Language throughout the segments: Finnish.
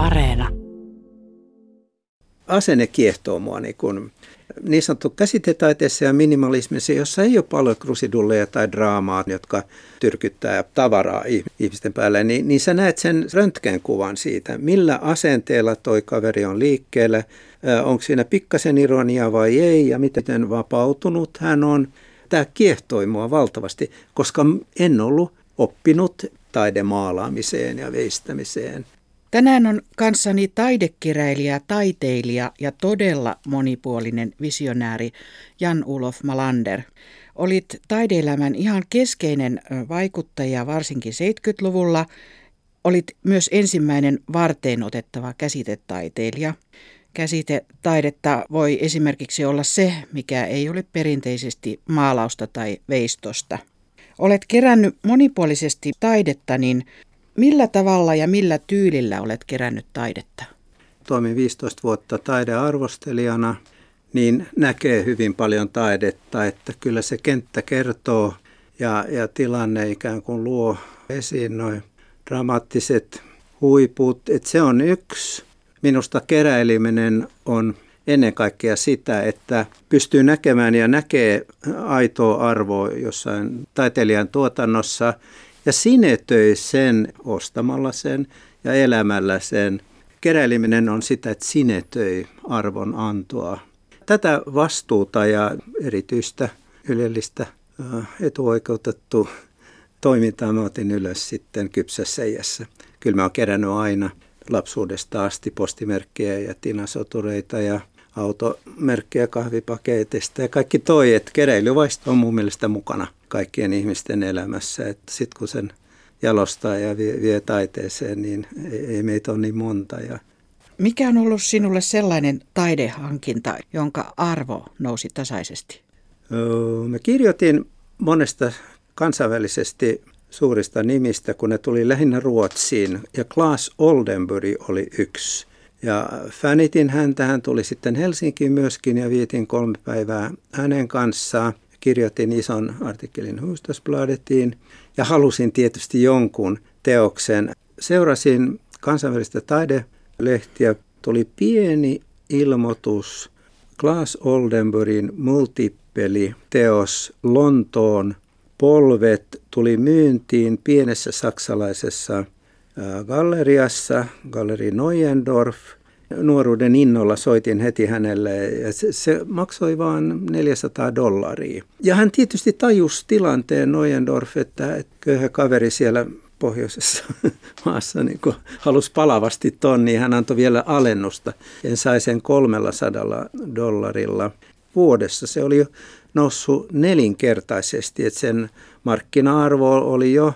Areena. Asenne kiehtoo mua niin, kun, niin sanottu käsitetaiteessa ja minimalismissa, jossa ei ole paljon krusidulleja tai draamaa, jotka tyrkyttää tavaraa ihmisten päälle, niin, niin sä näet sen röntgenkuvan siitä, millä asenteella toi kaveri on liikkeellä, onko siinä pikkasen ironia vai ei ja miten vapautunut hän on. Tämä kiehtoi mua valtavasti, koska en ollut oppinut taidemaalaamiseen ja veistämiseen. Tänään on kanssani taidekirjailija, taiteilija ja todella monipuolinen visionääri Jan-Ulof Malander. Olit taideelämän ihan keskeinen vaikuttaja varsinkin 70-luvulla. Olit myös ensimmäinen varteen otettava käsitetaiteilija. Käsitetaidetta voi esimerkiksi olla se, mikä ei ole perinteisesti maalausta tai veistosta. Olet kerännyt monipuolisesti taidetta, niin millä tavalla ja millä tyylillä olet kerännyt taidetta? Toimin 15 vuotta taidearvostelijana, niin näkee hyvin paljon taidetta, että kyllä se kenttä kertoo ja, ja tilanne ikään kuin luo esiin noin dramaattiset huiput. Että se on yksi. Minusta keräileminen on ennen kaikkea sitä, että pystyy näkemään ja näkee aitoa arvoa jossain taiteilijan tuotannossa ja sinetöi sen ostamalla sen ja elämällä sen. Keräileminen on sitä, että sinetöi arvon antoa. Tätä vastuuta ja erityistä ylellistä etuoikeutettu toimintaa mä otin ylös sitten kypsässä iässä. Kyllä mä oon kerännyt aina lapsuudesta asti postimerkkejä ja tinasotureita ja automerkkejä kahvipaketeista ja kaikki toi, että keräilyvaisto on mun mielestä mukana kaikkien ihmisten elämässä. Että sitten kun sen jalostaa ja vie, vie taiteeseen, niin ei, ei meitä ole niin monta. Ja Mikä on ollut sinulle sellainen taidehankinta, jonka arvo nousi tasaisesti? Mä kirjoitin monesta kansainvälisesti suurista nimistä, kun ne tuli lähinnä Ruotsiin. Ja Klaas Oldenburg oli yksi. Ja fänitin häntä, hän tuli sitten Helsinkiin myöskin ja vietin kolme päivää hänen kanssaan. Kirjoitin ison artikkelin Hustasbladetiin ja halusin tietysti jonkun teoksen. Seurasin kansainvälistä taidelehtiä. Tuli pieni ilmoitus Klaas Oldenburgin multipeli teos Lontoon polvet tuli myyntiin pienessä saksalaisessa galleriassa, Galleri Neuendorf. Nuoruuden innolla soitin heti hänelle ja se, se maksoi vain 400 dollaria. Ja hän tietysti tajusi tilanteen Neuendorf, että, että köyhä kaveri siellä pohjoisessa maassa niin kun halusi palavasti ton, niin hän antoi vielä alennusta. En sai sen 300 dollarilla vuodessa. Se oli jo noussut nelinkertaisesti, että sen markkina-arvo oli jo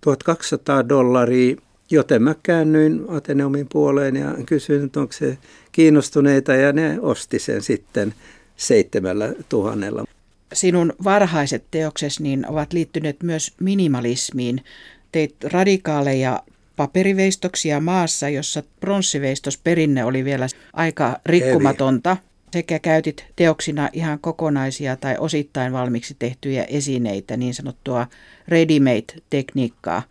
1200 dollaria Joten mä käännyin Ateneumin puoleen ja kysyin, että onko se kiinnostuneita ja ne osti sen sitten seitsemällä tuhannella. Sinun varhaiset teoksesi niin ovat liittyneet myös minimalismiin. Teit radikaaleja paperiveistoksia maassa, jossa pronssiveistosperinne oli vielä aika rikkumatonta. Sekä käytit teoksina ihan kokonaisia tai osittain valmiiksi tehtyjä esineitä, niin sanottua ready-made-tekniikkaa.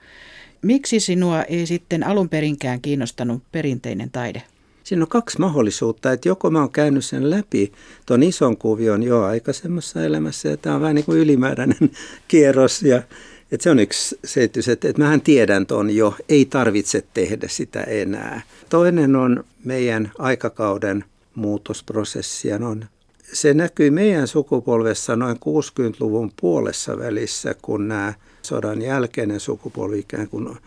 Miksi sinua ei sitten alun perinkään kiinnostanut perinteinen taide? Siinä on kaksi mahdollisuutta, että joko mä oon käynyt sen läpi tuon ison kuvion jo aikaisemmassa elämässä ja tämä on vähän niin kuin ylimääräinen kierros ja että se on yksi selitys, että, että mähän tiedän ton jo, ei tarvitse tehdä sitä enää. Toinen on meidän aikakauden muutosprosessi on se näkyi meidän sukupolvessa noin 60-luvun puolessa välissä, kun nämä sodan jälkeinen sukupolvi ikään kuin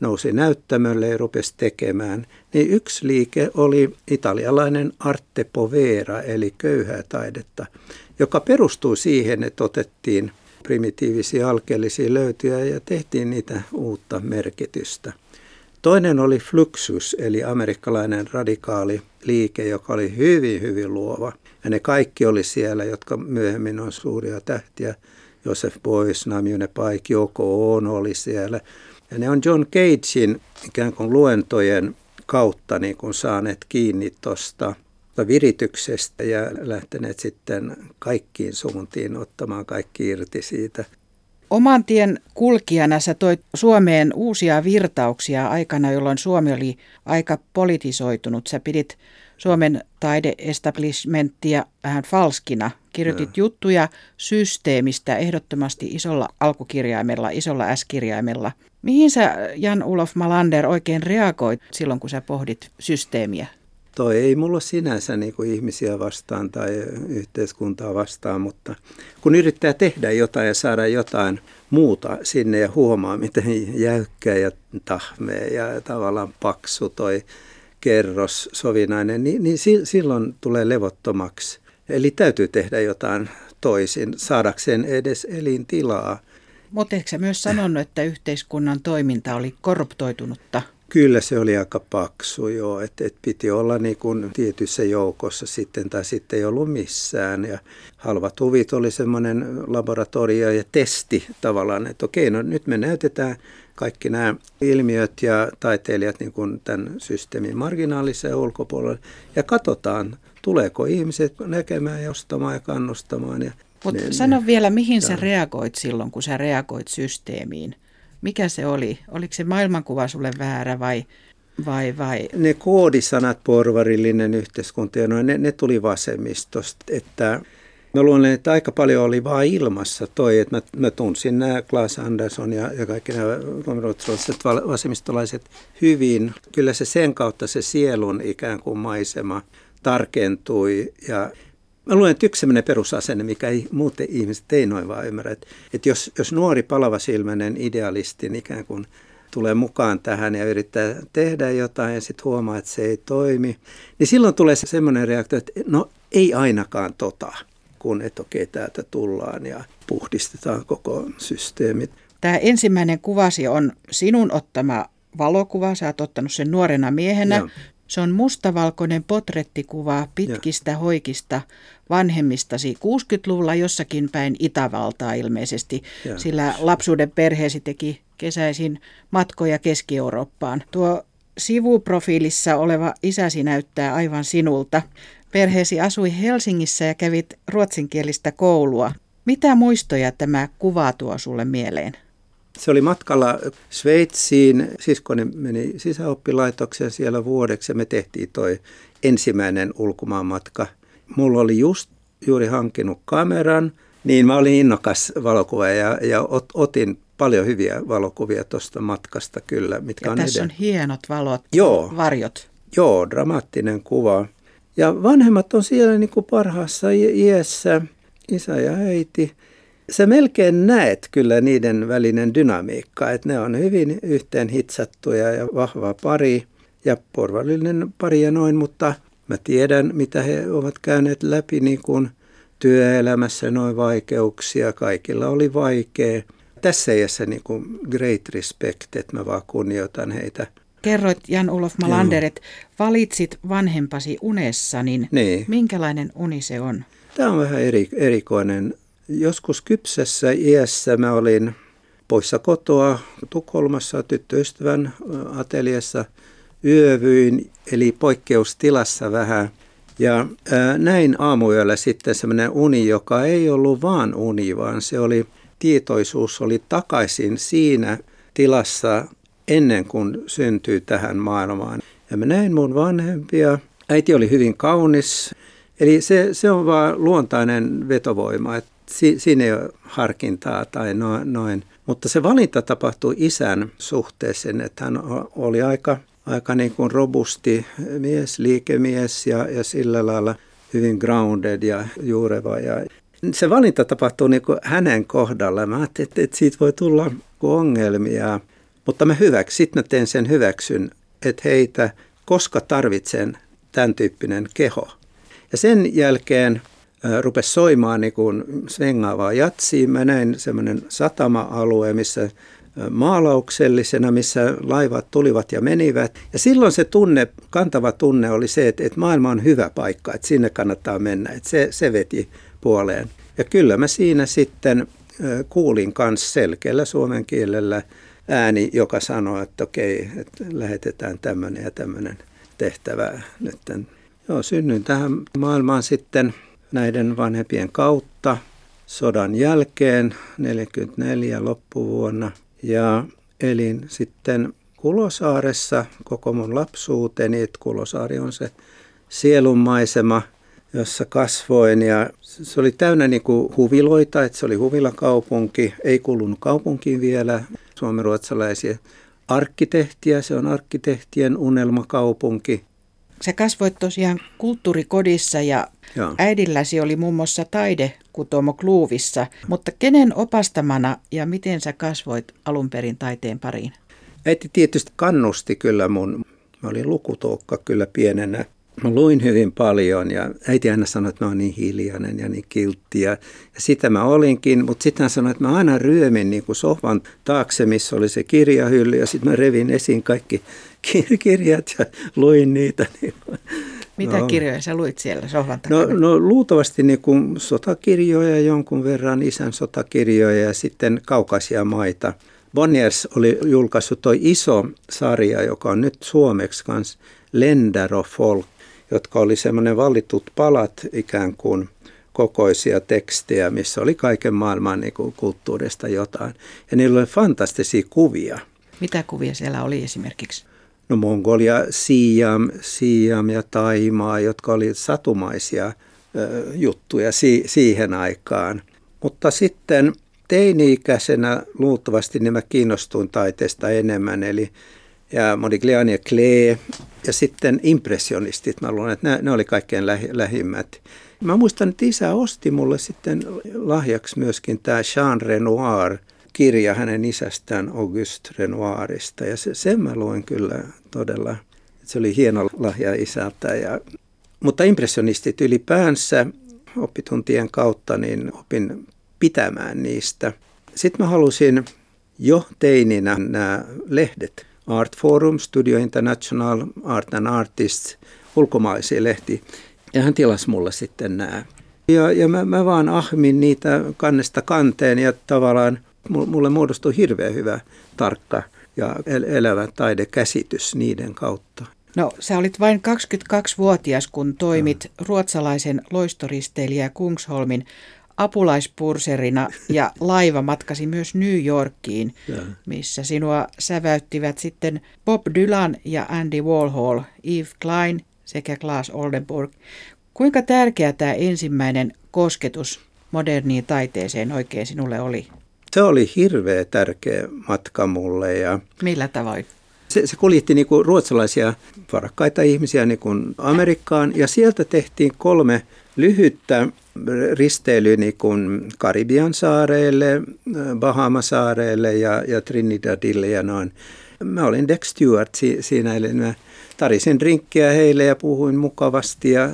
nousi näyttämölle ja rupesi tekemään, niin yksi liike oli italialainen arte povera, eli köyhää taidetta, joka perustui siihen, että otettiin primitiivisia alkeellisia löytyjä ja tehtiin niitä uutta merkitystä. Toinen oli Fluxus, eli amerikkalainen radikaali liike, joka oli hyvin, hyvin luova. Ja ne kaikki oli siellä, jotka myöhemmin on suuria tähtiä. Joseph Beuys, Namjoon Paik, Joko Ono oli siellä. Ja ne on John Cagein ikään kuin luentojen kautta niin kuin saaneet kiinni tuosta virityksestä ja lähteneet sitten kaikkiin suuntiin ottamaan kaikki irti siitä. Oman tien kulkijana sä toit Suomeen uusia virtauksia aikana, jolloin Suomi oli aika politisoitunut. Sä pidit Suomen taideestablishmenttia vähän falskina. Kirjoitit no. juttuja systeemistä ehdottomasti isolla alkukirjaimella, isolla S-kirjaimella. Mihin sä, Jan-Ulof Malander, oikein reagoit silloin, kun sä pohdit systeemiä? Toi ei mulla sinänsä niin kuin ihmisiä vastaan tai yhteiskuntaa vastaan, mutta kun yrittää tehdä jotain ja saada jotain muuta sinne ja huomaa, miten jäykkä ja tahmea ja tavallaan paksu toi kerros sovinainen, niin, niin silloin tulee levottomaksi. Eli täytyy tehdä jotain toisin saadakseen edes elintilaa. Mutta eikö myös sanonut, että yhteiskunnan toiminta oli korruptoitunutta? Kyllä se oli aika paksu joo, että et piti olla niin kuin tietyssä joukossa sitten tai sitten ei ollut missään. Ja halvat huvit oli semmoinen laboratorio ja testi tavallaan, että okei, no nyt me näytetään kaikki nämä ilmiöt ja taiteilijat niin kuin tämän systeemin marginaalissa ja ulkopuolella ja katsotaan, tuleeko ihmiset näkemään ja ostamaan ja kannustamaan. Ja Mutta sano vielä, mihin sä reagoit silloin, kun sä reagoit systeemiin? Mikä se oli? Oliko se maailmankuva sulle väärä vai, vai, vai? Ne koodisanat, porvarillinen yhteiskunta, no ne, ne tuli vasemmistosta, että Mä luulen, että aika paljon oli vaan ilmassa toi, että mä, mä tunsin nämä Klaas Andersson ja, ja kaikki nämä vasemmistolaiset hyvin. Kyllä se sen kautta se sielun ikään kuin maisema tarkentui ja Mä luulen, että yksi sellainen perusasenne, mikä ei, muuten ihmiset ei noin vaan ymmärrä, että, että jos, jos nuori palavas-ilmäinen idealisti ikään kuin tulee mukaan tähän ja yrittää tehdä jotain ja sitten huomaa, että se ei toimi, niin silloin tulee se semmoinen reaktio, että no ei ainakaan tota, kun että okei täältä tullaan ja puhdistetaan koko systeemi. Tämä ensimmäinen kuvasi on sinun ottama valokuva, sä oot ottanut sen nuorena miehenä. Joo. Se on mustavalkoinen potrettikuva pitkistä ja. hoikista vanhemmistasi 60-luvulla jossakin päin Itävaltaa ilmeisesti, ja. sillä lapsuuden perheesi teki kesäisin matkoja Keski-Eurooppaan. Tuo sivuprofiilissa oleva isäsi näyttää aivan sinulta. Perheesi asui Helsingissä ja kävit ruotsinkielistä koulua. Mitä muistoja tämä kuva tuo sulle mieleen? Se oli matkalla Sveitsiin. Siskoni meni sisäoppilaitokseen siellä vuodeksi ja me tehtiin toi ensimmäinen ulkomaanmatka. Mulla oli just juuri hankinut kameran, niin mä olin innokas valokuva ja, ja ot, otin paljon hyviä valokuvia tuosta matkasta kyllä. Mitkä ja on tässä eden... on hienot valot, Joo. varjot. Joo, dramaattinen kuva. Ja vanhemmat on siellä niin kuin parhaassa iässä, isä ja äiti. Sä melkein näet kyllä niiden välinen dynamiikka, että ne on hyvin yhteen hitsattuja ja vahva pari ja porvallinen pari ja noin, mutta mä tiedän, mitä he ovat käyneet läpi niin kuin työelämässä, noin vaikeuksia, kaikilla oli vaikea. Tässä iässä niin kuin great respect, että mä vaan kunnioitan heitä kerroit Jan-Ulof Malander, että valitsit vanhempasi unessa, niin, niin minkälainen uni se on? Tämä on vähän eri, erikoinen. Joskus kypsessä iässä mä olin poissa kotoa Tukholmassa tyttöystävän ateliassa yövyin, eli poikkeustilassa vähän. Ja ää, näin aamuyöllä sitten semmoinen uni, joka ei ollut vaan uni, vaan se oli, tietoisuus oli takaisin siinä tilassa, ennen kuin syntyi tähän maailmaan. Ja mä näin mun vanhempia. Äiti oli hyvin kaunis. Eli se, se on vaan luontainen vetovoima, että si, siinä ei ole harkintaa tai no, noin. Mutta se valinta tapahtui isän suhteeseen, että hän oli aika, aika niin kuin robusti mies, liikemies ja, ja sillä lailla hyvin grounded ja juureva. Ja se valinta tapahtui niin kuin hänen kohdalla. Mä ajattelin, että, että siitä voi tulla ongelmia. Mutta mä hyväks, sitten mä teen sen hyväksyn, että heitä, koska tarvitsen tämän tyyppinen keho. Ja sen jälkeen rupesi soimaan niin kuin svengaavaa jatsia. Mä näin semmoinen satama-alue, missä maalauksellisena, missä laivat tulivat ja menivät. Ja silloin se tunne, kantava tunne oli se, että, että maailma on hyvä paikka, että sinne kannattaa mennä. Että se, se veti puoleen. Ja kyllä mä siinä sitten kuulin myös selkeällä suomen kielellä ääni, joka sanoo, että okei, että lähetetään tämmöinen ja tämmöinen tehtävä nyt. Joo, synnyin tähän maailmaan sitten näiden vanhempien kautta. sodan jälkeen, 44 loppuvuonna. Ja elin sitten Kulosaaressa koko mun lapsuuteni, että Kulosaari on se sielunmaisema, jossa kasvoin ja se oli täynnä niin kuin huviloita, että se oli huvilakaupunki, ei kuulunut kaupunkiin vielä, suomenruotsalaisia arkkitehtiä, se on arkkitehtien unelmakaupunki. Sä kasvoit tosiaan kulttuurikodissa ja Joo. äidilläsi oli muun muassa taidekutomo Kluuvissa, mutta kenen opastamana ja miten sä kasvoit alun perin taiteen pariin? Äiti tietysti kannusti kyllä mun, mä olin lukutoukka kyllä pienenä. Mä luin hyvin paljon ja äiti aina sanoi, että mä oon niin hiljainen ja niin kiltti ja, ja sitä mä olinkin, mutta sitten hän sanoi, että mä aina ryömin niin kuin sohvan taakse, missä oli se kirjahylly ja sitten mä revin esiin kaikki kirjat ja luin niitä. Niin Mitä no, kirjoja sä luit siellä sohvan no, takana? No, no luultavasti niin kuin sotakirjoja jonkun verran, isän sotakirjoja ja sitten kaukaisia maita. Bonniers oli julkaissut tuo iso sarja, joka on nyt suomeksi kanssa Lender of Folk, jotka oli semmoinen valitut palat ikään kuin kokoisia tekstejä, missä oli kaiken maailman niin kuin kulttuurista jotain. Ja niillä oli fantastisia kuvia. Mitä kuvia siellä oli esimerkiksi? No Mongolia, Siam, Siam ja Taimaa, jotka oli satumaisia ö, juttuja si- siihen aikaan. Mutta sitten teini-ikäisenä luultavasti niin mä kiinnostuin taiteesta enemmän, eli ja Modigliani ja Klee ja sitten impressionistit. Mä luulen, että ne, oli kaikkein lähi, lähimmät. Mä muistan, että isä osti mulle sitten lahjaksi myöskin tämä Jean Renoir kirja hänen isästään Auguste Renoirista. Ja se, sen mä luin kyllä todella. Se oli hieno lahja isältä. Ja, mutta impressionistit ylipäänsä oppituntien kautta niin opin pitämään niistä. Sitten mä halusin jo teininä nämä lehdet. Art Forum, Studio International, Art and Artists, ulkomaisia lehti. Ja hän tilasi mulle sitten nämä. Ja, ja mä, mä vaan ahmin niitä kannesta kanteen ja tavallaan mulle muodostui hirveän hyvä, tarkka ja elävä taidekäsitys niiden kautta. No, sä olit vain 22-vuotias, kun toimit ruotsalaisen loistoristeilijä Kungsholmin apulaispurserina ja laiva matkasi myös New Yorkiin, missä sinua säväyttivät sitten Bob Dylan ja Andy Warhol, Eve Klein sekä Klaas Oldenburg. Kuinka tärkeä tämä ensimmäinen kosketus moderniin taiteeseen oikein sinulle oli? Se oli hirveä tärkeä matka mulle. Ja Millä tavoin? Se, se kuljetti niin kuin ruotsalaisia varakkaita ihmisiä niin kuin Amerikkaan ja sieltä tehtiin kolme lyhyttä risteilyä niin kuin Karibian saareille, Bahamasaareille ja, ja Trinidadille ja noin. Mä olin Dex Stewart si, siinä, eli mä tarisin drinkkiä heille ja puhuin mukavasti ja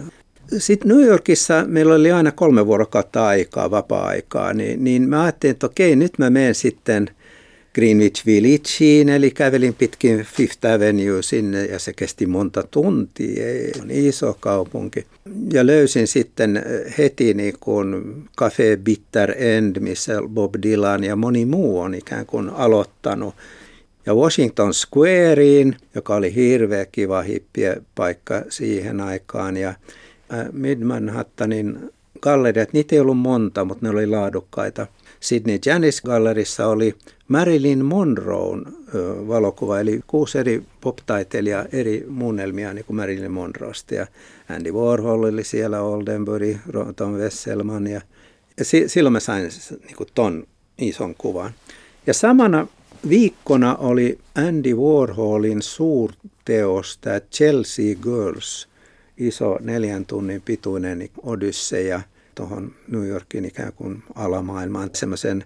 sitten New Yorkissa meillä oli aina kolme vuorokautta aikaa, vapaa-aikaa, niin, niin mä ajattelin, että okei, nyt mä menen sitten Greenwich Villageen, eli kävelin pitkin Fifth Avenue sinne ja se kesti monta tuntia, ei, on iso kaupunki. Ja löysin sitten heti niin kuin Cafe Bitter End, missä Bob Dylan ja moni muu on ikään kuin aloittanut. Ja Washington Squareen, joka oli hirveä kiva hippiä paikka siihen aikaan. Ja Mid-Manhattanin galleriat, niitä ei ollut monta, mutta ne oli laadukkaita. Sydney Janis Gallerissa oli Marilyn Monroen valokuva, eli kuusi eri pop-taiteilijaa, eri muunnelmia niin kuin Marilyn Monroesta. Ja Andy Warhol oli siellä, Oldenburg, Tom Wesselman. Ja, ja si, silloin mä sain niin kuin ton ison kuvan. Ja samana viikkona oli Andy Warholin suurteos, tämä Chelsea Girls – iso neljän tunnin pituinen odysseja tuohon New Yorkin ikään kuin alamaailmaan, semmoisen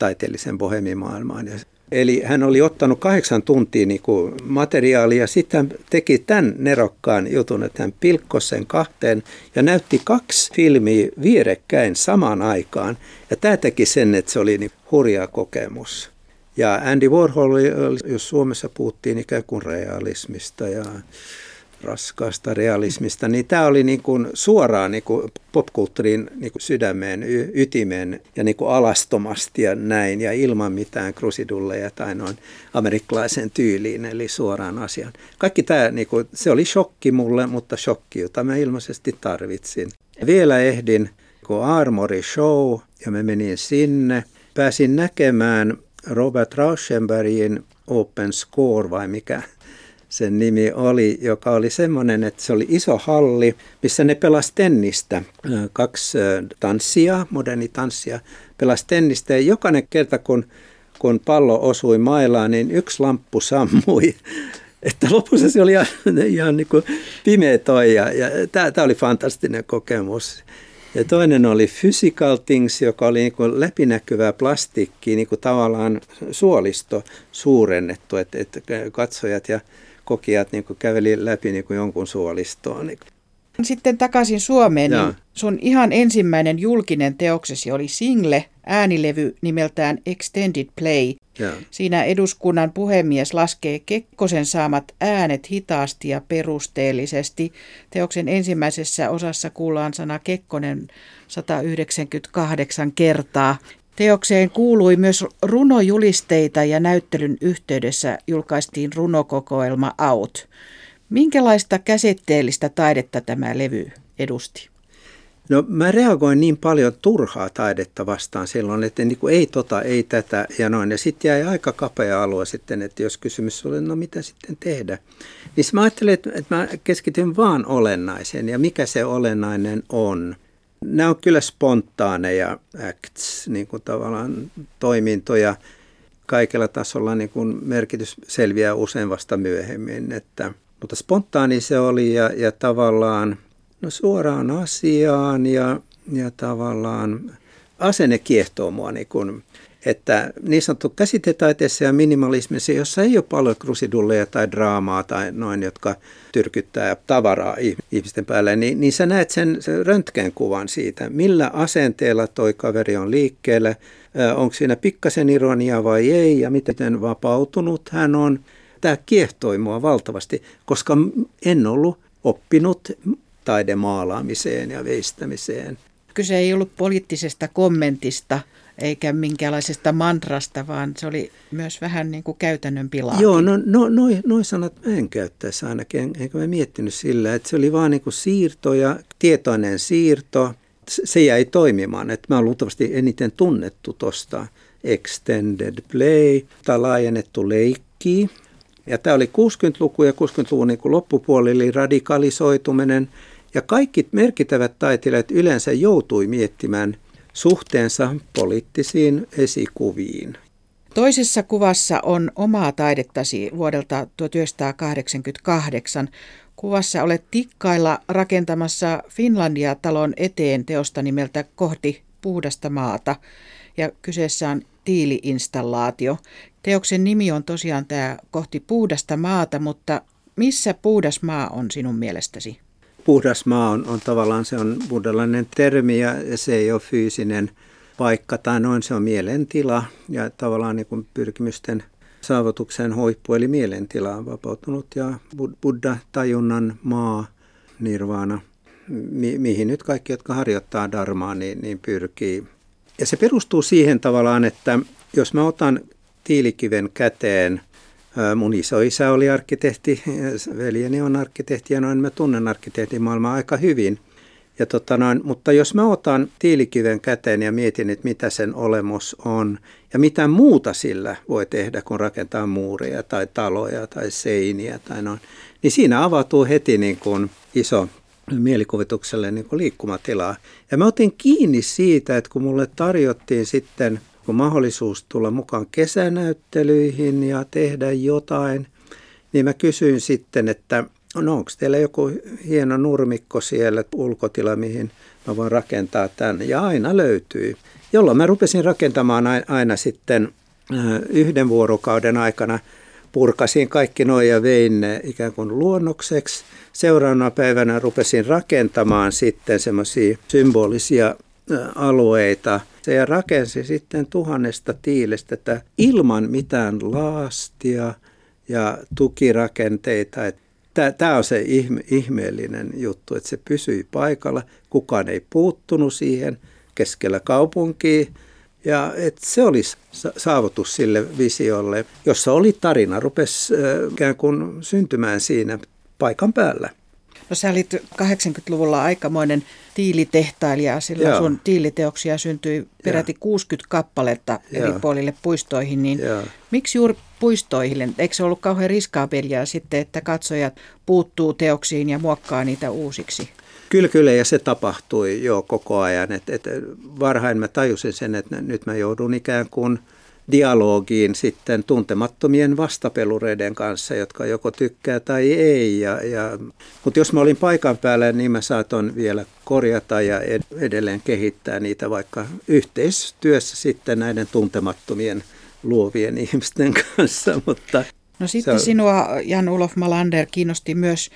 taiteellisen bohemimaailmaan. Eli hän oli ottanut kahdeksan tuntia niin kuin materiaalia, sitten teki tämän nerokkaan jutun, että hän pilkkoi sen kahteen ja näytti kaksi filmiä vierekkäin samaan aikaan. Ja tämä teki sen, että se oli niin hurja kokemus. Ja Andy Warhol, jos Suomessa puhuttiin ikään kuin realismista ja raskaasta realismista, niin tämä oli niin kuin suoraan niin kuin popkulttuurin niin kuin sydämeen, y- ytimeen ja niin kuin alastomasti ja näin ja ilman mitään krusidulleja tai noin amerikkalaisen tyyliin, eli suoraan asiaan. Kaikki tämä, niin kuin, se oli shokki mulle, mutta shokki, jota mä ilmeisesti tarvitsin. Vielä ehdin kuin Armory Show ja mä menin sinne. Pääsin näkemään Robert Rauschenbergin Open Score vai mikä sen nimi oli, joka oli semmoinen, että se oli iso halli, missä ne pelas tennistä. Kaksi tanssia, moderni tanssia, pelas tennistä ja jokainen kerta kun, kun pallo osui mailaan, niin yksi lamppu sammui. Että lopussa se oli ihan, ihan niin kuin pimeä toi ja, ja tämä oli fantastinen kokemus. Ja toinen oli Physical Things, joka oli niin kuin läpinäkyvää plastikkiä, niin kuin tavallaan suolisto suurennettu, että, että katsojat ja kokijat niin käveli läpi niin kuin jonkun suolistoon. Niin sitten takaisin Suomeen, niin sun ihan ensimmäinen julkinen teoksesi oli single, äänilevy nimeltään Extended Play. Ja. Siinä eduskunnan puhemies laskee Kekkosen saamat äänet hitaasti ja perusteellisesti. Teoksen ensimmäisessä osassa kuullaan sana Kekkonen 198 kertaa. Teokseen kuului myös runojulisteita ja näyttelyn yhteydessä julkaistiin runokokoelma Out. Minkälaista käsitteellistä taidetta tämä levy edusti? No mä reagoin niin paljon turhaa taidetta vastaan silloin, että niin kuin ei tota, ei tätä ja noin. Ja sitten jäi aika kapea alue sitten, että jos kysymys oli, no mitä sitten tehdä. Niin mä ajattelin, että, mä keskityn vaan olennaiseen ja mikä se olennainen on. Nämä on kyllä spontaaneja acts, niin kuin tavallaan toimintoja. Kaikella tasolla niin kuin merkitys selviää usein vasta myöhemmin, että – mutta spontaani se oli ja, ja tavallaan no suoraan asiaan ja, ja tavallaan asenne kiehtoo mua niin kun, että niin sanottu käsitetaiteessa ja minimalismissa, jossa ei ole paljon krusidulleja tai draamaa tai noin, jotka tyrkyttää tavaraa ihmisten päälle, niin, niin sä näet sen, röntgenkuvan siitä, millä asenteella toi kaveri on liikkeellä, onko siinä pikkasen ironia vai ei ja miten vapautunut hän on tämä kiehtoi mua valtavasti, koska en ollut oppinut taidemaalaamiseen ja veistämiseen. Kyse ei ollut poliittisesta kommentista eikä minkäänlaisesta mantrasta, vaan se oli myös vähän niin kuin käytännön pilaa. Joo, no, no noin noi sanat mä en käyttäisi ainakin, enkä mä miettinyt sillä, että se oli vaan niin kuin siirto ja tietoinen siirto. Se jäi toimimaan, että mä olen luultavasti eniten tunnettu tuosta extended play tai laajennettu leikki. Ja tämä oli 60-luku ja 60-luvun niin loppupuoli, eli radikalisoituminen. Ja kaikki merkittävät taiteilijat yleensä joutui miettimään suhteensa poliittisiin esikuviin. Toisessa kuvassa on omaa taidettasi vuodelta 1988. Kuvassa olet tikkailla rakentamassa Finlandia-talon eteen teosta nimeltä Kohti puhdasta maata. Ja kyseessä on tiiliinstallaatio. Teoksen nimi on tosiaan tämä kohti puhdasta maata, mutta missä puhdas maa on sinun mielestäsi? Puhdas maa on, on tavallaan se on buddhalainen termi ja se ei ole fyysinen paikka tai noin, se on mielentila ja tavallaan niin kuin pyrkimysten saavutuksen hoippu eli mielentila on vapautunut ja buddha-tajunnan maa, nirvana, mi- mihin nyt kaikki, jotka harjoittaa dharmaa, niin, niin pyrkii. Ja se perustuu siihen tavallaan, että jos mä otan tiilikiven käteen. Mun isoisä oli arkkitehti, veljeni on arkkitehti ja noin mä tunnen arkkitehtimaailmaa aika hyvin. Ja tota noin, mutta jos mä otan tiilikiven käteen ja mietin, että mitä sen olemus on ja mitä muuta sillä voi tehdä, kun rakentaa muureja tai taloja tai seiniä tai noin, niin siinä avautuu heti niin kuin iso mielikuvitukselle niin kuin liikkumatilaa. Ja mä otin kiinni siitä, että kun mulle tarjottiin sitten kun mahdollisuus tulla mukaan kesänäyttelyihin ja tehdä jotain, niin mä kysyin sitten, että no onko teillä joku hieno nurmikko siellä, ulkotila, mihin mä voin rakentaa tämän. Ja aina löytyi, jolloin mä rupesin rakentamaan aina sitten yhden vuorokauden aikana purkasin kaikki noin ja vein ne ikään kuin luonnokseksi. Seuraavana päivänä rupesin rakentamaan sitten semmoisia symbolisia alueita. Se rakensi sitten tuhannesta tiilestä että ilman mitään laastia ja tukirakenteita. Tämä on se ihme, ihmeellinen juttu, että se pysyi paikalla. Kukaan ei puuttunut siihen keskellä kaupunkia. Ja että se olisi saavutus sille visiolle, jossa oli tarina, rupesi ikään kuin syntymään siinä paikan päällä. No sä olit 80-luvulla aikamoinen tiilitehtailija, sillä Joo. sun tiiliteoksia syntyi peräti Joo. 60 kappaletta Joo. eri puolille puistoihin, niin Joo. miksi juuri puistoihin? Eikö se ollut kauhean riskaapelia sitten, että katsojat puuttuu teoksiin ja muokkaa niitä uusiksi? Kyllä, kyllä, ja se tapahtui jo koko ajan. Et, et varhain mä tajusin sen, että nyt mä joudun ikään kuin – dialogiin sitten tuntemattomien vastapelureiden kanssa, jotka joko tykkää tai ei. Ja, ja, mutta jos mä olin paikan päällä, niin mä saatoin vielä korjata ja edelleen kehittää niitä vaikka yhteistyössä sitten näiden tuntemattomien luovien ihmisten kanssa. Mutta no sitten on... sinua, Jan-Ulof Malander, kiinnosti myös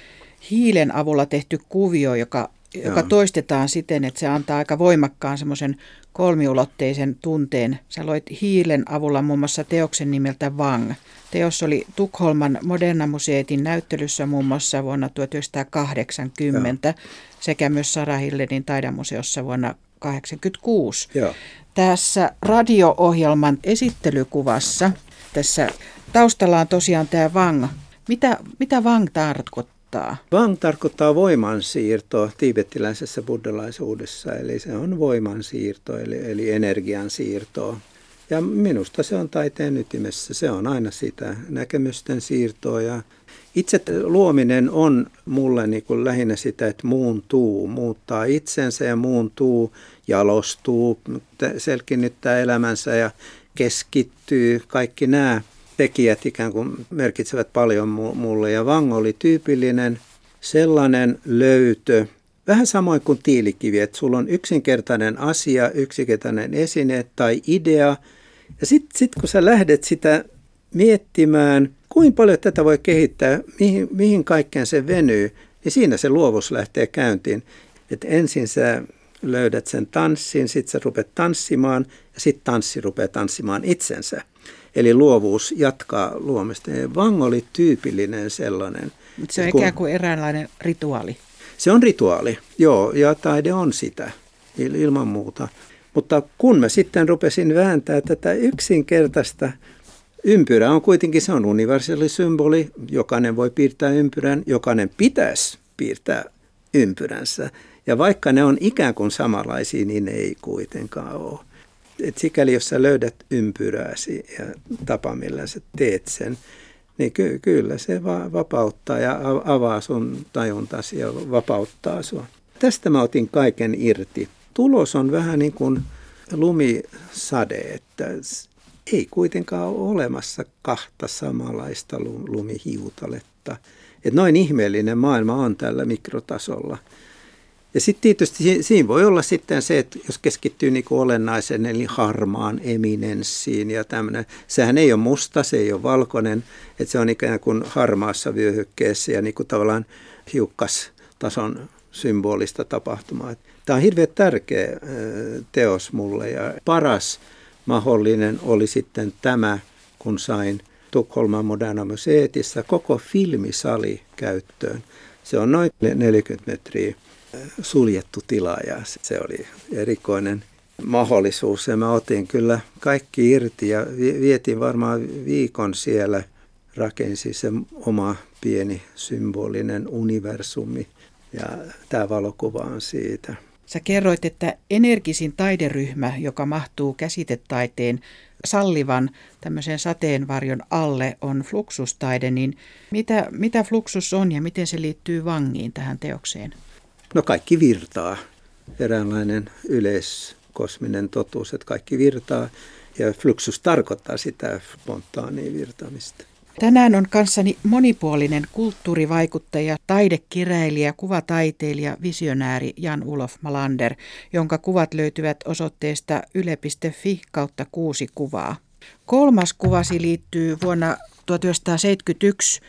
hiilen avulla tehty kuvio, joka joka toistetaan siten, että se antaa aika voimakkaan semmoisen kolmiulotteisen tunteen. Sä loit hiilen avulla muun muassa teoksen nimeltä Vang. Teos oli Tukholman Moderna Museetin näyttelyssä muun muassa vuonna 1980 Joo. sekä myös Sara Hillenin taidemuseossa vuonna 1986. Joo. Tässä radio-ohjelman esittelykuvassa, tässä taustalla on tosiaan tämä Vang. Mitä, mitä Vang tarkoittaa? Tarkoittaa? Vang tarkoittaa voimansiirto tiibettiläisessä buddhalaisuudessa, eli se on voimansiirto, eli, eli energiansiirtoa. Ja minusta se on taiteen ytimessä. Se on aina sitä näkemysten siirtoa ja itse luominen on mulle niin kuin lähinnä sitä, että muuntuu, muuttaa itsensä ja muuntuu, jalostuu, selkinnyttää elämänsä ja keskittyy. Kaikki nämä tekijät ikään kuin merkitsevät paljon mulle. Ja Vang oli tyypillinen sellainen löytö, vähän samoin kuin tiilikivi, että sulla on yksinkertainen asia, yksinkertainen esine tai idea. Ja sitten sit kun sä lähdet sitä miettimään, kuinka paljon tätä voi kehittää, mihin, mihin kaikkeen se venyy, niin siinä se luovus lähtee käyntiin. Että ensin sä löydät sen tanssin, sitten sä rupeat tanssimaan ja sitten tanssi rupeaa tanssimaan itsensä. Eli luovuus jatkaa luomista. Ja Vang oli tyypillinen sellainen. Se on kun, ikään kuin eräänlainen rituaali. Se on rituaali, joo, ja taide on sitä ilman muuta. Mutta kun mä sitten rupesin vääntää tätä yksinkertaista, ympyrä on kuitenkin, se on universaali symboli, jokainen voi piirtää ympyrän, jokainen pitäisi piirtää ympyränsä. Ja vaikka ne on ikään kuin samanlaisia, niin ne ei kuitenkaan ole et sikäli jos sä löydät ympyrääsi ja tapa, millä sä teet sen, niin ky- kyllä se va- vapauttaa ja avaa sun tajuntasi ja vapauttaa sua. Tästä mä otin kaiken irti. Tulos on vähän niin kuin lumisade, että ei kuitenkaan ole olemassa kahta samanlaista lumihiutaletta. Että noin ihmeellinen maailma on tällä mikrotasolla. Ja sitten tietysti siinä voi olla sitten se, että jos keskittyy niin kuin olennaisen, eli harmaan eminenssiin ja tämmöinen. Sehän ei ole musta, se ei ole valkoinen, että se on ikään kuin harmaassa vyöhykkeessä ja niin kuin tavallaan hiukkastason symbolista tapahtumaa. Tämä on hirveän tärkeä teos mulle ja paras mahdollinen oli sitten tämä, kun sain Tukholman Moderna Museetissa koko filmisali käyttöön. Se on noin 40 metriä suljettu tila ja se oli erikoinen mahdollisuus. Ja mä otin kyllä kaikki irti ja vietin varmaan viikon siellä, rakensi se oma pieni symbolinen universumi ja tämä valokuva on siitä. Sä kerroit, että energisin taideryhmä, joka mahtuu käsitetaiteen sallivan tämmöisen sateenvarjon alle, on fluxustaide, niin mitä, mitä fluxus on ja miten se liittyy vangiin tähän teokseen? No kaikki virtaa. Eräänlainen yleiskosminen totuus, että kaikki virtaa. Ja fluxus tarkoittaa sitä spontaania virtaamista. Tänään on kanssani monipuolinen kulttuurivaikuttaja, taidekiräilijä, kuvataiteilija, visionääri Jan Ulof Malander, jonka kuvat löytyvät osoitteesta yle.fi kautta kuusi kuvaa. Kolmas kuvasi liittyy vuonna 1971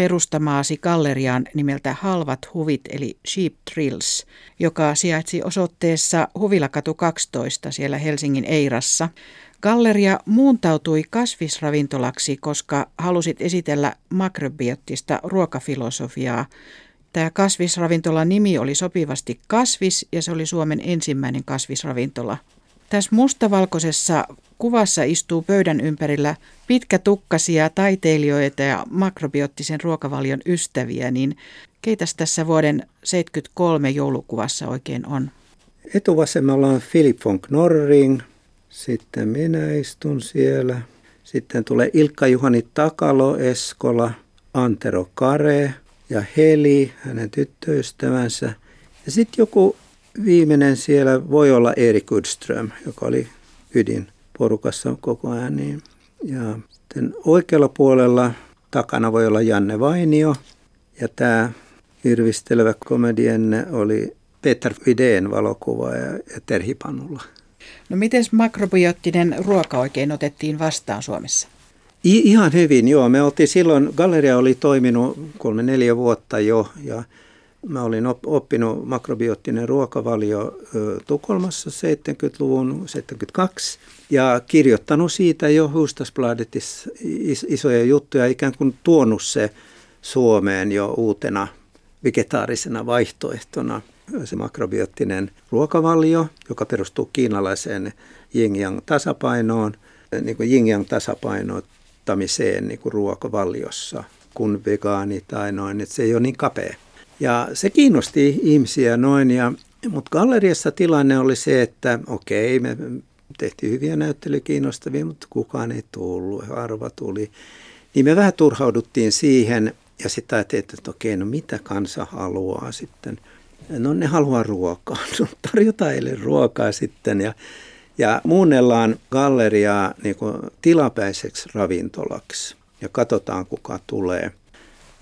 perustamaasi galleriaan nimeltä Halvat huvit eli Sheep Trills, joka sijaitsi osoitteessa Huvilakatu 12 siellä Helsingin Eirassa. Galleria muuntautui kasvisravintolaksi, koska halusit esitellä makrobiottista ruokafilosofiaa. Tämä kasvisravintolan nimi oli sopivasti Kasvis ja se oli Suomen ensimmäinen kasvisravintola. Tässä mustavalkoisessa kuvassa istuu pöydän ympärillä pitkätukkasia taiteilijoita ja makrobiottisen ruokavalion ystäviä, niin keitäs tässä vuoden 1973 joulukuvassa oikein on? Etuvasemmalla on Philip von Knorring, sitten minä istun siellä. Sitten tulee Ilkka-Juhani Takalo Eskola, Antero Kare ja Heli, hänen tyttöystävänsä. Ja sitten joku viimeinen siellä voi olla Erik Goodström, joka oli ydin porukassa koko ajan. Niin. Ja sitten oikealla puolella takana voi olla Janne Vainio. Ja tämä hirvistelevä komedienne oli Peter Videen valokuva ja Terhi Panulla. No miten makrobiottinen ruoka oikein otettiin vastaan Suomessa? I, ihan hyvin, joo. Me oltiin silloin, galleria oli toiminut kolme neljä vuotta jo ja mä olin oppinut makrobiottinen ruokavalio Tukholmassa 70-luvun 72 ja kirjoittanut siitä jo Hustasbladetissa isoja juttuja, ikään kuin tuonut se Suomeen jo uutena vegetaarisena vaihtoehtona se makrobiottinen ruokavalio, joka perustuu kiinalaiseen yin-yang tasapainoon, niin kuin yin-yang tasapainottamiseen niin kuin ruokavaliossa kuin vegaani tai noin, että se ei ole niin kapea. Ja se kiinnosti ihmisiä noin, ja, mutta galleriassa tilanne oli se, että okei, me tehtiin hyviä näyttelyjä kiinnostavia, mutta kukaan ei tullut, harva tuli. Niin me vähän turhauduttiin siihen, ja sitten ajattelin, että okei, no mitä kansa haluaa sitten – no ne haluaa ruokaa, no tarjotaan heille ruokaa sitten ja, ja muunnellaan galleriaa niin kuin tilapäiseksi ravintolaksi ja katsotaan kuka tulee.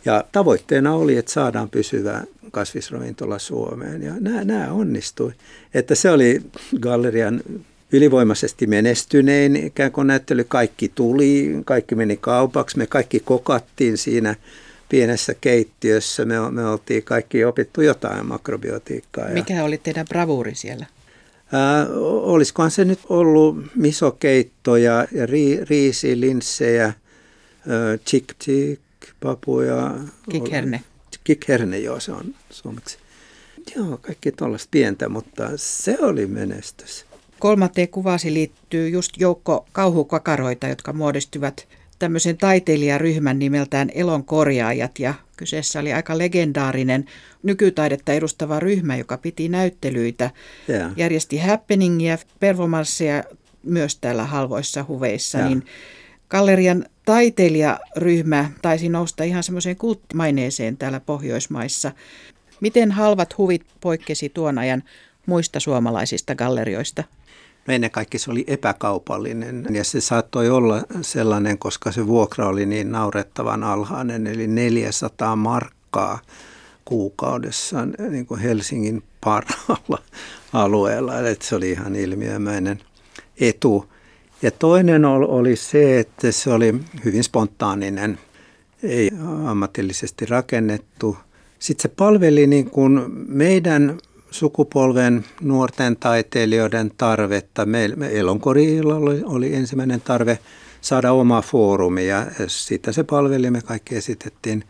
Ja tavoitteena oli, että saadaan pysyvä kasvisravintola Suomeen ja nämä, nämä onnistui. Että se oli gallerian ylivoimaisesti menestynein ikään kuin näyttely. Kaikki tuli, kaikki meni kaupaksi, me kaikki kokattiin siinä – pienessä keittiössä. Me, me oltiin kaikki opittu jotain makrobiotiikkaa. Mikä ja, oli teidän bravuuri siellä? Ää, olisikohan se nyt ollut misokeittoja ja ri, riisi, linssejä, chick papuja. Kikherne. Kikherne, joo, se on suomeksi. Joo, kaikki tuollaista pientä, mutta se oli menestys. Kolmanteen kuvasi liittyy just joukko kauhukakaroita, jotka muodostuvat tämmöisen taiteilijaryhmän nimeltään Elon korjaajat ja kyseessä oli aika legendaarinen nykytaidetta edustava ryhmä, joka piti näyttelyitä, yeah. järjesti happeningia, performansseja myös täällä halvoissa huveissa, yeah. niin gallerian taiteilijaryhmä taisi nousta ihan semmoiseen kulttimaineeseen täällä Pohjoismaissa. Miten halvat huvit poikkesi tuon ajan muista suomalaisista gallerioista? No ennen kaikkea se oli epäkaupallinen ja se saattoi olla sellainen, koska se vuokra oli niin naurettavan alhainen, eli 400 markkaa kuukaudessa niin kuin Helsingin parhaalla alueella. Eli se oli ihan ilmiömäinen etu. Ja toinen oli se, että se oli hyvin spontaaninen, ei ammatillisesti rakennettu. Sitten se palveli niin kuin meidän sukupolven nuorten taiteilijoiden tarvetta. Meillä Elonkorilla oli, oli ensimmäinen tarve saada oma foorumi ja sitä se palveli. Me kaikki esitettiin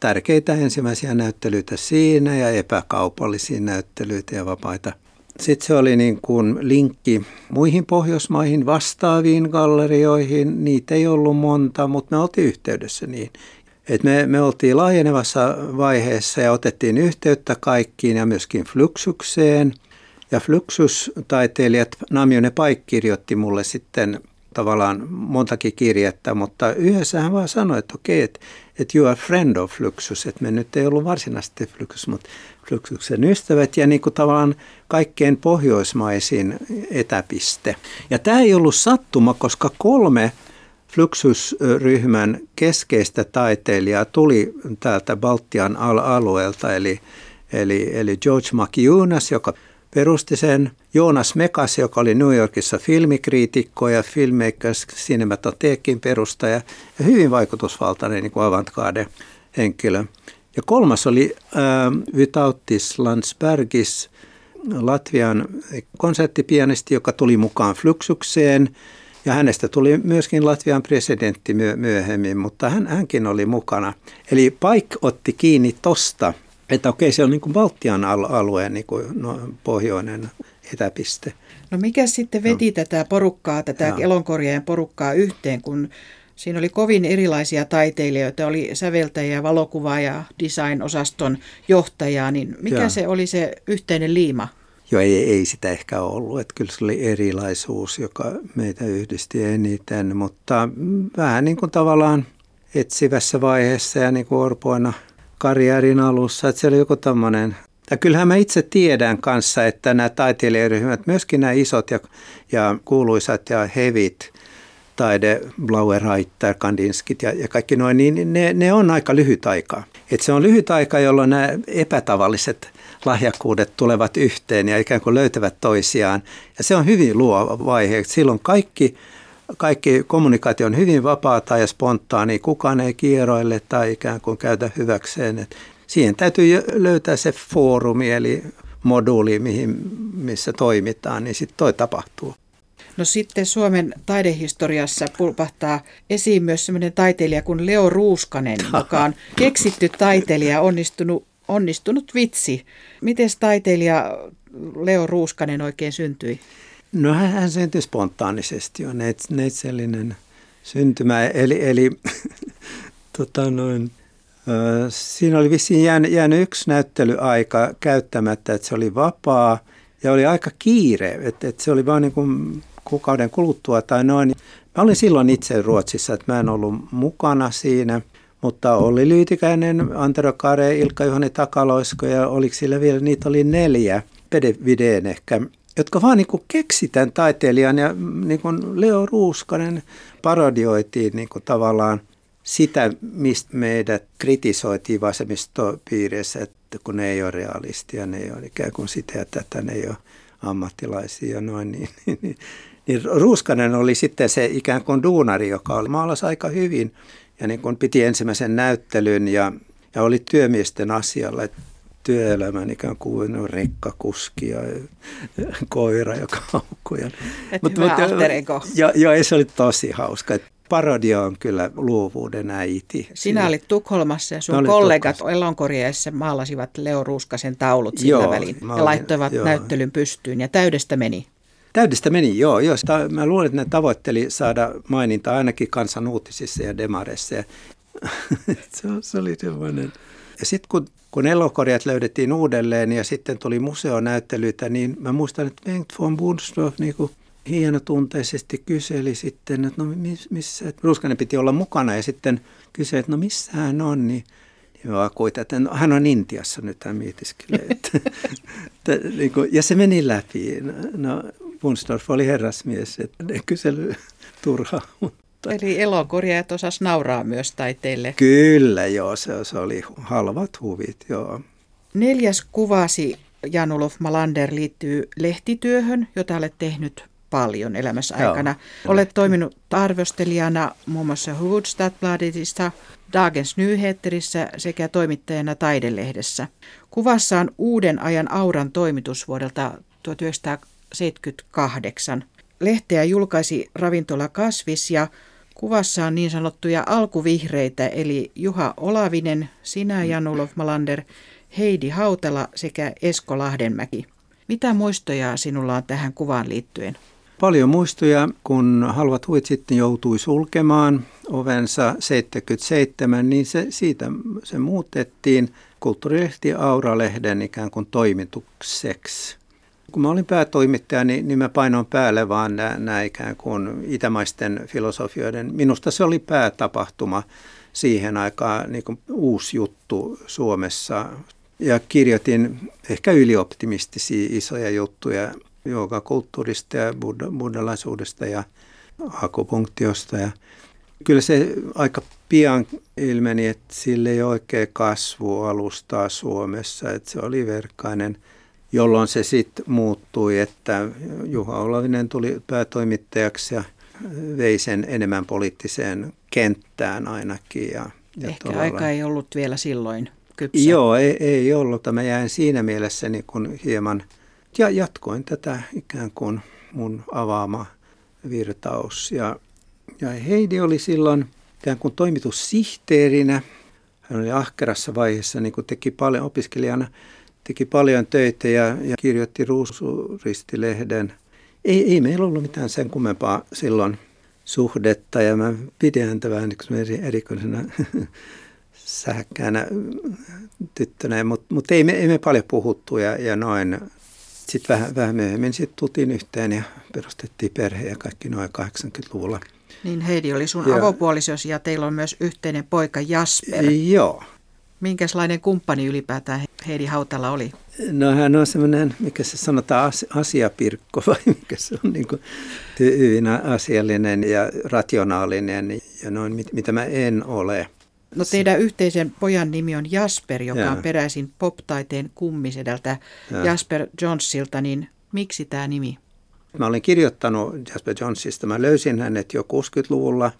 tärkeitä ensimmäisiä näyttelyitä siinä ja epäkaupallisia näyttelyitä ja vapaita. Sitten se oli niin kuin linkki muihin Pohjoismaihin vastaaviin gallerioihin. Niitä ei ollut monta, mutta me oltiin yhteydessä niin. Et me, me oltiin laajenevassa vaiheessa ja otettiin yhteyttä kaikkiin ja myöskin Fluxukseen. Ja Fluxus-taiteilijat, Namjone Paik kirjoitti mulle sitten tavallaan montakin kirjettä, mutta yhdessä hän vaan sanoi, että okei, että, että you are friend of Fluxus, että me nyt ei ollut varsinaisesti Fluxus, mutta Fluxuksen ystävät ja niin kuin tavallaan kaikkein pohjoismaisin etäpiste. Ja tämä ei ollut sattuma, koska kolme Fluxus-ryhmän keskeistä taiteilijaa tuli täältä Baltian alueelta, eli, eli, eli George McEunas, joka perusti sen, Joonas Mekas, joka oli New Yorkissa filmikriitikko ja Filmmakers Cinematoteekin perustaja ja hyvin vaikutusvaltainen niin avantgarde henkilö. Ja kolmas oli äh, Vytautis Landsbergis, Latvian konserttipianisti, joka tuli mukaan Fluxukseen – ja hänestä tuli myöskin Latvian presidentti myöhemmin, mutta hän, hänkin oli mukana. Eli Paik otti kiinni tosta, että okei, se on niin kuin Baltian alueen niin kuin, no, pohjoinen etäpiste. No mikä sitten veti no. tätä porukkaa, tätä ja. elonkorjaajan porukkaa yhteen, kun siinä oli kovin erilaisia taiteilijoita, oli säveltäjä, valokuvaaja, design-osaston johtaja, niin mikä ja. se oli se yhteinen liima? Joo, ei, ei sitä ehkä ollut. Että kyllä se oli erilaisuus, joka meitä yhdisti eniten, mutta vähän niin kuin tavallaan etsivässä vaiheessa ja niin kuin orpoina karjäärin alussa, että se oli joku tämmöinen ja kyllähän mä itse tiedän kanssa, että nämä taiteilijaryhmät, myöskin nämä isot ja, ja kuuluisat ja hevit, taide, Blauer-Reiter, Kandinskit ja, ja kaikki noin, niin ne, ne on aika lyhyt aika. Et se on lyhyt aika, jolloin nämä epätavalliset lahjakkuudet tulevat yhteen ja ikään kuin löytävät toisiaan. Ja se on hyvin luova vaihe. Silloin kaikki, kaikki kommunikaatio on hyvin vapaata ja spontaani. Kukaan ei kierroille tai ikään kuin käytä hyväkseen. Et siihen täytyy löytää se foorumi eli moduuli, mihin, missä toimitaan, niin sitten toi tapahtuu. No sitten Suomen taidehistoriassa pulpahtaa esiin myös sellainen taiteilija kuin Leo Ruuskanen, joka on keksitty taiteilija, onnistunut, onnistunut vitsi. Miten taiteilija Leo Ruuskanen oikein syntyi? No hän, syntyi spontaanisesti, on neitsellinen syntymä. Eli, eli tota noin, Siinä oli vissiin jäänyt, jäänyt yksi näyttelyaika käyttämättä, että se oli vapaa ja oli aika kiire, että, että se oli vain niin kuin kuukauden kuluttua tai noin. Mä olin silloin itse Ruotsissa, että mä en ollut mukana siinä, mutta oli Lyytikäinen, Antero Kare, Ilkka Juhani Takaloisko ja oliko sillä vielä, niitä oli neljä, Pede Videen ehkä, jotka vaan niin keksi tämän taiteilijan ja niin kuin Leo Ruuskanen parodioitiin niin kuin tavallaan sitä, mistä meidät kritisoitiin vasemmistopiireissä, että kun ne ei ole realistia, ne ei ole ikään kuin sitä ja tätä, ne ei ole ammattilaisia ja noin, niin, niin, niin, niin Ruuskanen oli sitten se ikään kuin duunari, joka oli maalasi aika hyvin ja niin kuin piti ensimmäisen näyttelyn ja, ja oli työmiesten asialla, että työelämän ikään kuin no, rekkakuski ja koira, joka haukkui. Mutta, mutta, ja, ja, se oli tosi hauska. Että parodia on kyllä luovuuden äiti. Sinä olit Tukholmassa ja sun kollegat Elonkorjeessa maalasivat Leo Ruuskasen taulut sillä joo, välin ja olin, laittoivat joo. näyttelyn pystyyn ja täydestä meni. Täydestä meni, joo. joo. Sitä, mä luulen, että ne tavoitteli saada maininta ainakin kansan uutisissa ja demareissa. Ja se, se oli sellainen. Ja sitten kun, kun elokorjat löydettiin uudelleen ja sitten tuli museonäyttelyitä, niin mä muistan, että Bengt von Bunstorff niin kuin hienotunteisesti kyseli sitten, että no missä, että Ruskanen piti olla mukana ja sitten kyseli, että no missä hän on, niin Joo, kuita, että no, hän on Intiassa nyt, hän mietiskelee. Että, että, niin kuin, ja se meni läpi. No, Bunsdorf oli herrasmies, että ne kysely turha. Eli elokorjaajat osas nauraa myös taiteille. Kyllä, joo, se, se oli halvat huvit, joo. Neljäs kuvasi Janulof Malander liittyy lehtityöhön, jota olet tehnyt paljon elämässä Joo. aikana. Olet toiminut arvostelijana muun muassa Hufvudstadsbladetissa, Dagens Nyheterissä sekä toimittajana Taidelehdessä. Kuvassa on uuden ajan auran toimitus vuodelta 1978. Lehteä julkaisi ravintola Kasvis ja kuvassa on niin sanottuja alkuvihreitä eli Juha Olavinen, sinä Janulov Malander, Heidi Hautala sekä Esko Lahdenmäki. Mitä muistoja sinulla on tähän kuvaan liittyen? Paljon muistoja, kun Halvat huit sitten joutui sulkemaan ovensa 77, niin se, siitä se muutettiin kulttuurilehti Aura-lehden ikään kuin toimitukseksi. Kun mä olin päätoimittaja, niin, niin mä painoin päälle vaan nämä, nämä ikään kuin itämaisten filosofioiden. Minusta se oli päätapahtuma siihen aikaan niin kuin uusi juttu Suomessa. Ja kirjoitin ehkä ylioptimistisia isoja juttuja kulttuurista ja buddhalaisuudesta ja akupunktiosta. Ja kyllä se aika pian ilmeni, että sille ei oikein alustaa Suomessa, että se oli verkkainen, jolloin se sitten muuttui, että Juha Olavinen tuli päätoimittajaksi ja vei sen enemmän poliittiseen kenttään ainakin. Ja, ja Ehkä todella... aika ei ollut vielä silloin kypsä. Joo, ei, ei ollut. Mä jäin siinä mielessä niin kuin hieman – ja jatkoin tätä ikään kuin mun avaama virtaus. Ja, ja Heidi oli silloin ikään kuin toimitussihteerinä. Hän oli ahkerassa vaiheessa, niin kuin teki paljon opiskelijana, teki paljon töitä ja, ja kirjoitti Ruusuristilehden. Ei, ei meillä ollut mitään sen kummempaa silloin suhdetta ja mä pidän häntä vähän niin erikoisena sähkkäänä tyttönä, mutta mut ei, me, ei me paljon puhuttu ja, ja noin. Sitten vähän, vähän myöhemmin sit tultiin yhteen ja perustettiin perhe ja kaikki noin 80-luvulla. Niin Heidi oli sun ja, avopuolisosi ja teillä on myös yhteinen poika Jasper. Joo. Minkälainen kumppani ylipäätään Heidi Hautala oli? No hän on semmoinen, mikä se sanotaan, asiapirkko vai mikä se on, niin kuin hyvin asiallinen ja rationaalinen ja noin, mitä mä en ole. No teidän yhteisen pojan nimi on Jasper, joka ja. on peräisin poptaiteen kummisedältä ja. Jasper Jonesilta, niin miksi tämä nimi? Mä olin kirjoittanut Jasper Jonesista. Mä löysin hänet jo 60-luvulla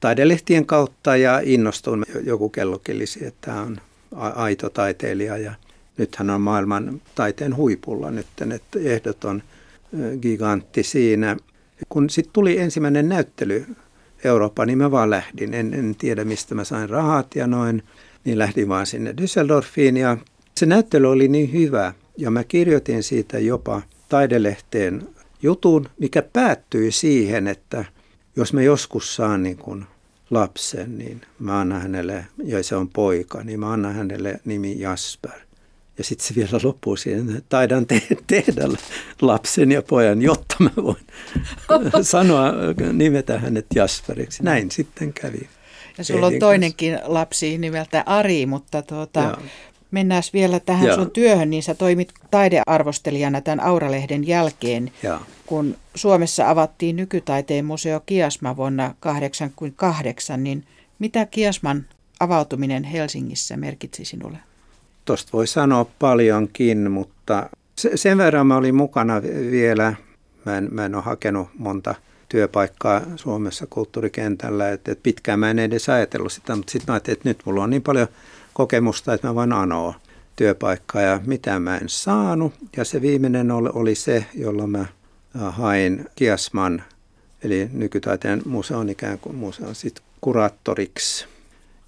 taidelehtien kautta ja innostuin. Joku kello että tämä on aito taiteilija ja nyt hän on maailman taiteen huipulla nyt, että ehdoton gigantti siinä. Kun sitten tuli ensimmäinen näyttely Eurooppaan, niin mä vaan lähdin. En, en tiedä, mistä mä sain rahat ja noin, niin lähdin vaan sinne Düsseldorfiin ja se näyttely oli niin hyvä ja mä kirjoitin siitä jopa taidelehteen jutun, mikä päättyi siihen, että jos mä joskus saan niin kuin lapsen, niin mä annan hänelle, ja se on poika, niin mä annan hänelle nimi Jasper. Ja sitten se vielä loppuu siihen, että taidan te- tehdä lapsen ja pojan, jotta mä voin sanoa, nimetä hänet Jasperiksi. Näin sitten kävi. Ja sulla on toinenkin lapsi nimeltä Ari, mutta tuota, mennään vielä tähän Joo. sun työhön, niin sä toimit taidearvostelijana tämän Auralehden jälkeen, Joo. kun Suomessa avattiin nykytaiteen museo Kiasma vuonna 1988, niin mitä Kiasman avautuminen Helsingissä merkitsi sinulle? Tuosta voi sanoa paljonkin, mutta sen verran mä olin mukana vielä, mä en, mä en ole hakenut monta työpaikkaa Suomessa kulttuurikentällä, että pitkään mä en edes ajatellut sitä, mutta sitten mä ajattelin, että nyt mulla on niin paljon kokemusta, että mä voin anoa työpaikkaa ja mitä mä en saanut. Ja se viimeinen oli, se, jolloin mä hain Kiasman, eli nykytaiteen museon ikään kuin museon sit kuraattoriksi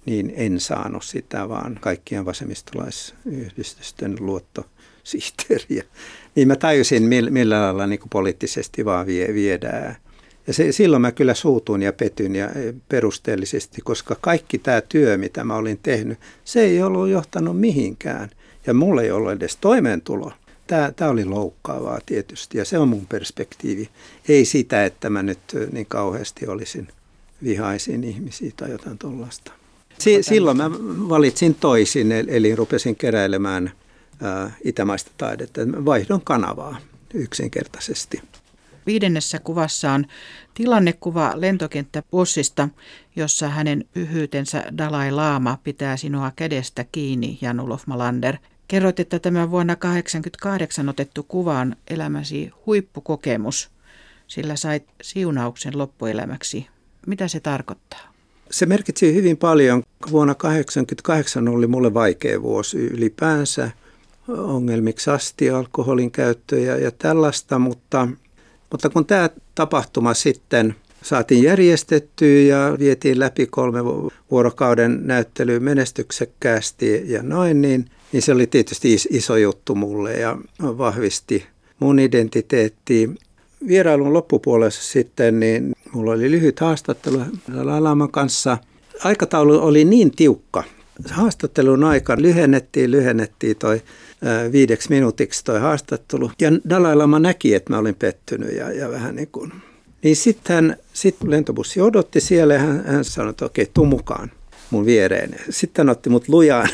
niin en saanut sitä, vaan kaikkien vasemmistolaisyhdistysten luottosihteeriä. Niin mä tajusin, millä lailla niin poliittisesti vaan vie, viedään. Ja se, silloin mä kyllä suutun ja petyn ja e, perusteellisesti, koska kaikki tämä työ, mitä mä olin tehnyt, se ei ollut johtanut mihinkään. Ja mulla ei ollut edes toimeentulo. Tämä, tämä oli loukkaavaa tietysti ja se on mun perspektiivi. Ei sitä, että mä nyt niin kauheasti olisin vihaisin ihmisiä tai jotain tuollaista. Si- silloin mä valitsin toisin, eli rupesin keräilemään ää, itämaista taidetta. Vaihdon kanavaa yksinkertaisesti. Viidennessä kuvassa on tilannekuva lentokenttäbussista, jossa hänen pyhyytensä Dalai Laama pitää sinua kädestä kiinni, Jan Ulof Malander. Kerroit, että tämä vuonna 1988 otettu kuva on elämäsi huippukokemus, sillä sait siunauksen loppuelämäksi. Mitä se tarkoittaa? Se merkitsi hyvin paljon. Vuonna 1988 oli mulle vaikea vuosi ylipäänsä ongelmiksi asti alkoholin käyttö ja, ja tällaista, mutta, mutta kun tämä tapahtuma sitten saatiin järjestettyä ja vietiin läpi kolme vuorokauden näyttelyä menestyksekkäästi ja noin, niin, niin se oli tietysti iso juttu mulle ja vahvisti mun identiteettiä vierailun loppupuolessa sitten, niin mulla oli lyhyt haastattelu Lailaman kanssa. Aikataulu oli niin tiukka. Haastattelun aika lyhennettiin, lyhennettiin toi viideksi minuutiksi toi haastattelu. Ja Dalai Lama näki, että mä olin pettynyt ja, ja vähän niin kuin. Niin sitten sit lentobussi odotti siellä ja hän, hän sanoi, että okei, tuu mukaan mun viereen. Sitten hän otti mut lujaan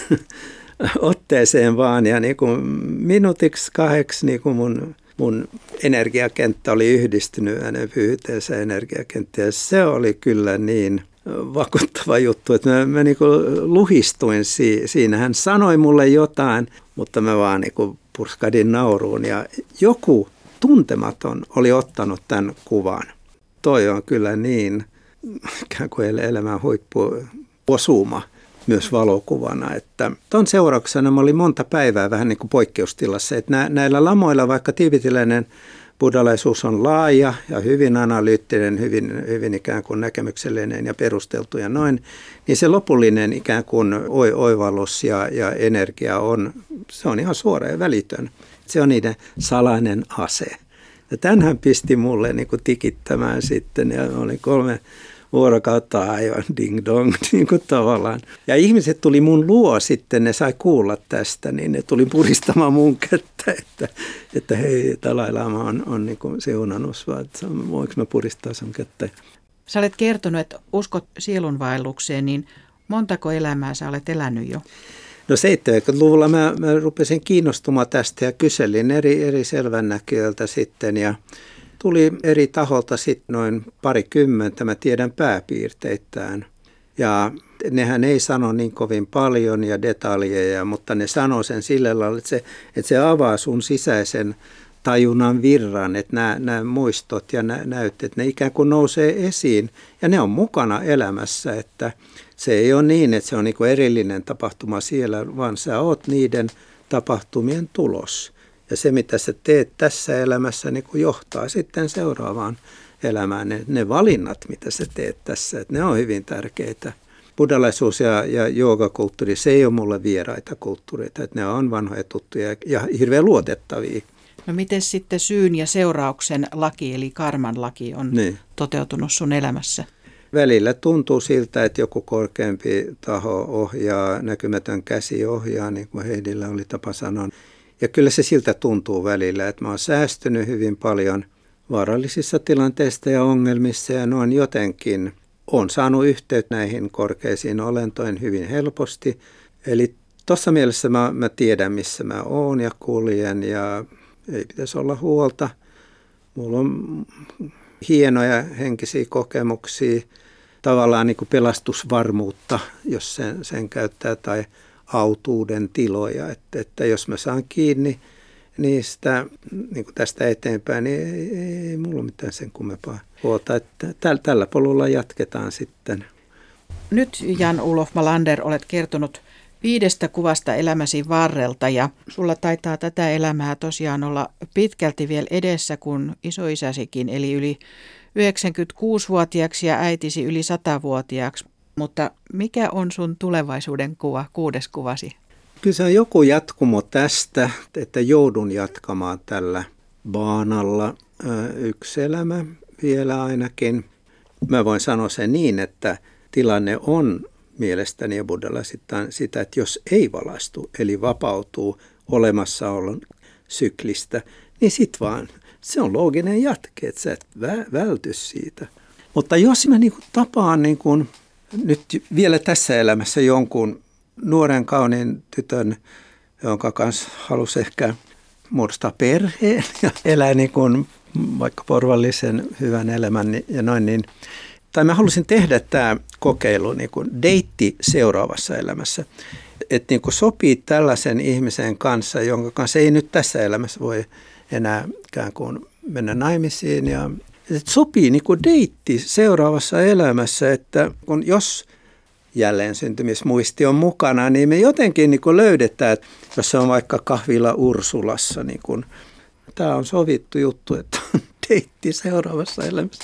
otteeseen vaan ja niin kuin minuutiksi kahdeksi niin kuin mun mun energiakenttä oli yhdistynyt hänen pyyteensä energiakenttä ja se oli kyllä niin vakuuttava juttu, että mä, mä niin luhistuin si, siinä. Hän sanoi mulle jotain, mutta mä vaan niin purskadin nauruun ja joku tuntematon oli ottanut tämän kuvan. Toi on kyllä niin ikään kuin elämän huippu osuma myös valokuvana. Että ton seurauksena mä olin monta päivää vähän niin kuin poikkeustilassa. Että näillä lamoilla, vaikka tiivitiläinen buddhalaisuus on laaja ja hyvin analyyttinen, hyvin, hyvin ikään kuin näkemyksellinen ja perusteltu ja noin, niin se lopullinen ikään kuin oivallus ja, ja energia on se on ihan suora ja välitön. Se on niiden salainen ase. Ja tämän pisti mulle niin kuin tikittämään sitten ja olin kolme vuorokautta aivan ding dong niin kuin tavallaan. Ja ihmiset tuli mun luo sitten, ne sai kuulla tästä, niin ne tuli puristamaan mun kättä, että, että hei, Dalai Lama on, on niin kuin siunannus, vaan että voinko mä puristaa sun kättä. Sä olet kertonut, että uskot sielunvaellukseen, niin montako elämää sä olet elänyt jo? No 70-luvulla mä, mä rupesin kiinnostumaan tästä ja kyselin eri, eri selvännäköiltä sitten ja tuli eri taholta sitten noin parikymmentä, mä tiedän pääpiirteittäin. Ja nehän ei sano niin kovin paljon ja detaljeja, mutta ne sanoo sen sillä lailla, että se, että se avaa sun sisäisen tajunnan virran, että nämä, nämä muistot ja nämä näytteet, ne ikään kuin nousee esiin ja ne on mukana elämässä, että se ei ole niin, että se on niin erillinen tapahtuma siellä, vaan sä oot niiden tapahtumien tulos. Ja se, mitä sä teet tässä elämässä, niin kuin johtaa sitten seuraavaan elämään. Ne, ne valinnat, mitä sä teet tässä, että ne on hyvin tärkeitä. Buddhalaisuus ja, ja joogakulttuuri, se ei ole mulle vieraita kulttuureita, että ne on vanhoja tuttuja ja hirveän luotettavia. No miten sitten syyn ja seurauksen laki, eli karman laki, on niin. toteutunut sun elämässä? Välillä tuntuu siltä, että joku korkeampi taho ohjaa, näkymätön käsi ohjaa, niin kuin Heidillä oli tapa sanoa. Ja kyllä se siltä tuntuu välillä, että mä oon säästynyt hyvin paljon vaarallisissa tilanteissa ja ongelmissa ja noin jotenkin on saanut yhteyttä näihin korkeisiin olentoihin hyvin helposti. Eli tuossa mielessä mä, mä tiedän, missä mä oon ja kuljen ja ei pitäisi olla huolta. Mulla on hienoja henkisiä kokemuksia, tavallaan niin kuin pelastusvarmuutta, jos sen, sen käyttää, tai autuuden tiloja, että, että jos mä saan kiinni niistä niin kuin tästä eteenpäin, niin ei, ei, ei mulla mitään sen kummempaa huolta. Että täl, tällä polulla jatketaan sitten. Nyt Jan Ulof Malander olet kertonut viidestä kuvasta elämäsi varrelta ja sulla taitaa tätä elämää tosiaan olla pitkälti vielä edessä kuin isoisäsikin, eli yli 96-vuotiaaksi ja äitisi yli 100-vuotiaaksi. Mutta mikä on sun tulevaisuuden kuva, kuudes kuvasi? Kyllä se on joku jatkumo tästä, että joudun jatkamaan tällä baanalla yksi elämä vielä ainakin. Mä voin sanoa sen niin, että tilanne on mielestäni ja buddhalaisittain sitä, että jos ei valastu, eli vapautuu olemassaolon syklistä, niin sit vaan se on looginen jatke, että sä et vä- välty siitä. Mutta jos mä niin tapaan niin nyt vielä tässä elämässä jonkun nuoren kauniin tytön, jonka kanssa halusi ehkä muodostaa perheen ja elää niin kuin vaikka porvallisen hyvän elämän ja noin, niin tai mä halusin tehdä tämä kokeilu niin kuin deitti seuraavassa elämässä. Että niin kuin sopii tällaisen ihmisen kanssa, jonka kanssa ei nyt tässä elämässä voi enää ikään kuin mennä naimisiin. Ja, että sopii niin kuin deitti seuraavassa elämässä, että kun jos jälleen syntymismuisti on mukana, niin me jotenkin niin kuin löydetään, että jos se on vaikka kahvila Ursulassa, niin kuin, tämä on sovittu juttu, että on deitti seuraavassa elämässä.